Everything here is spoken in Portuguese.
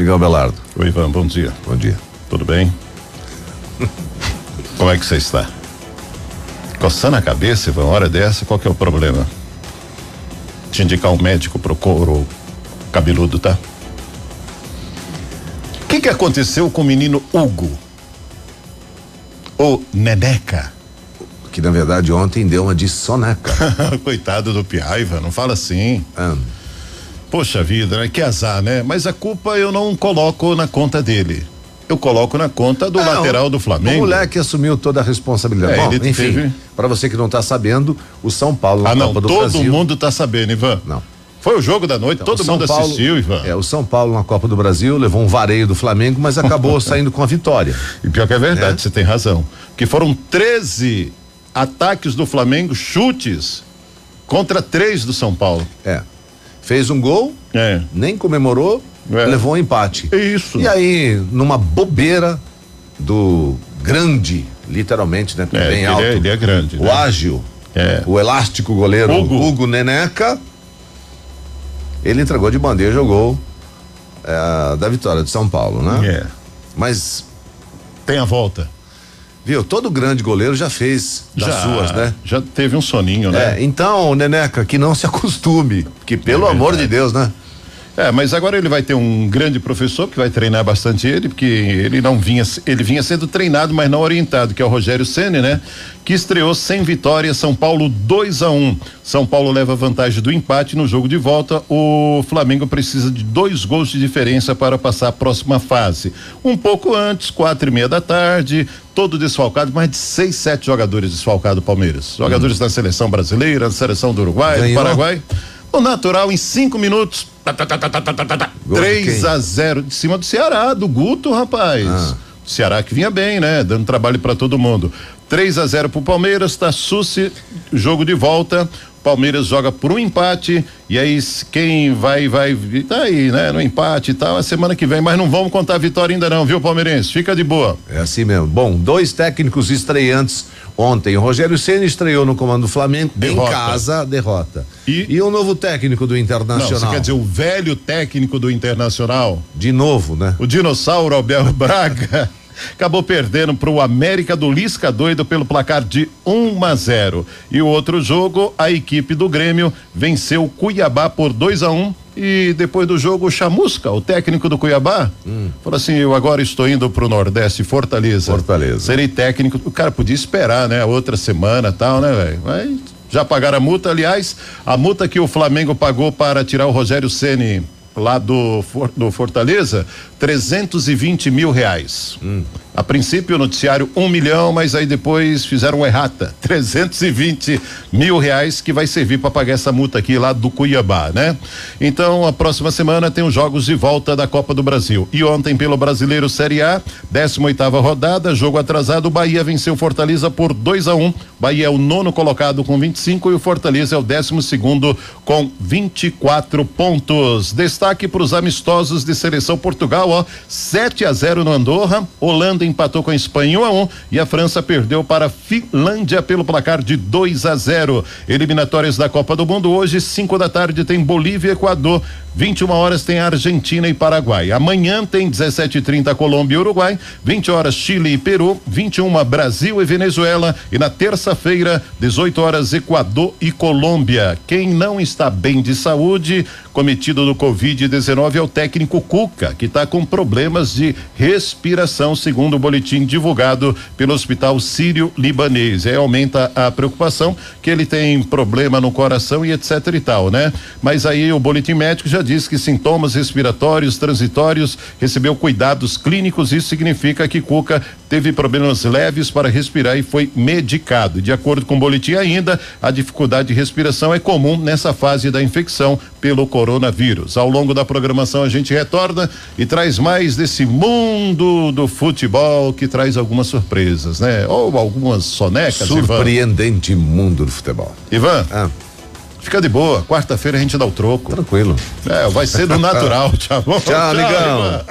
Miguel Belardo. Oi, Ivan, bom dia. Bom dia. Tudo bem? Como é que você está? Coçando a cabeça, Ivan, hora dessa, qual que é o problema? Te indicar um médico pro couro cabeludo, tá? O que que aconteceu com o menino Hugo? O Neneca. Que na verdade ontem deu uma de soneca. Coitado do Piaiva, não fala assim. Ah, Poxa vida, né? que azar, né? Mas a culpa eu não coloco na conta dele. Eu coloco na conta do Não, lateral do Flamengo. O moleque assumiu toda a responsabilidade. É, Bom, ele enfim, teve- para você que não está sabendo, o São Paulo na Ah, não, Copa do todo Brasil. mundo tá sabendo, Ivan. Não. Foi o jogo da noite, Então, todo mundo Paulo- assistiu, Ivan. É, o São Paulo na Copa do Brasil levou um vareio do Flamengo, mas acabou saindo com a vitória. E pior que é verdade, É. você tem razão. Que foram 13 ataques do Flamengo, chutes, contra três do São Paulo. É. Fez um gol, É. nem comemorou, É. levou um empate. Isso. E aí, numa bobeira do grande, literalmente, né? É, bem ele alto. é- ele é grande, O né? ágil. É. O elástico goleiro Hugo. Hugo, Neneca. Ele entregou de bandeja o gol é, da vitória de São Paulo, né? É. Mas, Tem a volta. Viu, todo grande goleiro já fez das já, suas, né? Já teve um soninho, né? É, então, Neneca, que não se acostume, que pelo É amor de. Deus, né? É, mas agora ele vai ter um grande professor que vai treinar bastante ele, porque ele não vinha, ele vinha sendo treinado, mas não orientado, que é o Rogério Ceni, né? Que estreou sem vitória, São Paulo 2 a 1 São Paulo leva vantagem do empate no jogo de volta. O Flamengo precisa de dois gols de diferença para passar a próxima fase. Um pouco antes, quatro e meia da tarde, todo desfalcado, mais de seis, sete jogadores desfalcados Palmeiras. Jogadores da seleção brasileira, da seleção do Uruguai, do Ganhou. Paraguai. O natural em cinco minutos. Tá, tá, tá, 3 a 0 de cima do Ceará, do Guto, rapaz. Ah. Ceará que vinha bem, né? Dando trabalho para todo mundo. 3 a 0 pro Palmeiras, tá Sussi, jogo de volta. Palmeiras joga por um empate e aí quem vai vai tá aí, né? No empate e tal, a semana que vem, mas não vamos contar a vitória ainda não, viu, palmeirense? Fica de boa. É assim mesmo. Bom, dois técnicos estreantes ontem. O Rogério Ceni estreou no comando do Flamengo Derrota. em casa, derrota. E- o novo técnico do Não, Internacional? você quer dizer o velho técnico do Internacional? De novo, né? O dinossauro Abel Braga acabou perdendo para o América do Lisca doido pelo placar de 1 a 0. E o outro jogo, a equipe do Grêmio venceu o Cuiabá por 2 a 1 e depois do jogo o Chamusca, o técnico do Cuiabá, falou assim: "Eu agora estou indo para o Nordeste, Fortaleza. Fortaleza. Serei técnico". O cara podia esperar, né, outra semana, tal, né, velho? Mas já pagaram a multa, aliás, a multa que o Flamengo pagou para tirar o Rogério Ceni lá do, do Fortaleza, 320 mil reais. A princípio o noticiário um milhão, mas aí depois fizeram uma errata, 320 mil reais que vai servir para pagar essa multa aqui lá do Cuiabá, né? Então a próxima semana tem os jogos de volta da Copa do Brasil. E ontem pelo Brasileiro Série A, 18 oitava rodada, jogo atrasado, o Bahia venceu Fortaleza por 2 a 1 um. Bahia é o nono colocado com 25 e o Fortaleza é o décimo segundo com 24 pontos. Destaque para os amistosos de seleção Portugal, ó, 7 a 0 no Andorra, Holanda empatou com a Espanha 1 a 1 e a França perdeu para a Finlândia pelo placar de 2 a 0. Eliminatórias da Copa do Mundo hoje, 5 da tarde tem Bolívia e Equador, 21 horas tem Argentina e Paraguai. Amanhã tem 17:30 Colômbia e Uruguai, 20 horas Chile e Peru, 21 Brasil e Venezuela e na terça-feira 18 horas Equador e Colômbia. Quem não está bem de saúde, cometido do Covid-19 é o técnico Cuca, que está com problemas de respiração, segundo o boletim divulgado pelo Hospital Sírio-Libanês. Aí aumenta a preocupação que ele tem problema no coração e etc e tal, né? Mas aí o boletim médico já diz que sintomas respiratórios transitórios recebeu cuidados clínicos, isso significa que Cuca teve problemas leves para respirar e foi medicado. De acordo com o boletim ainda, a dificuldade de respiração é comum nessa fase da infecção pelo coronavírus. Ao longo da programação a gente retorna e traz mais desse mundo do futebol que traz algumas surpresas, né? Ou algumas sonecas, Ivan. Surpreendente mundo do futebol. Ivan, Ah, fica de boa. Quarta-feira a gente dá o troco. tranquilo. É, vai ser do natural. Tchau. Tchau, amigão. Ivan.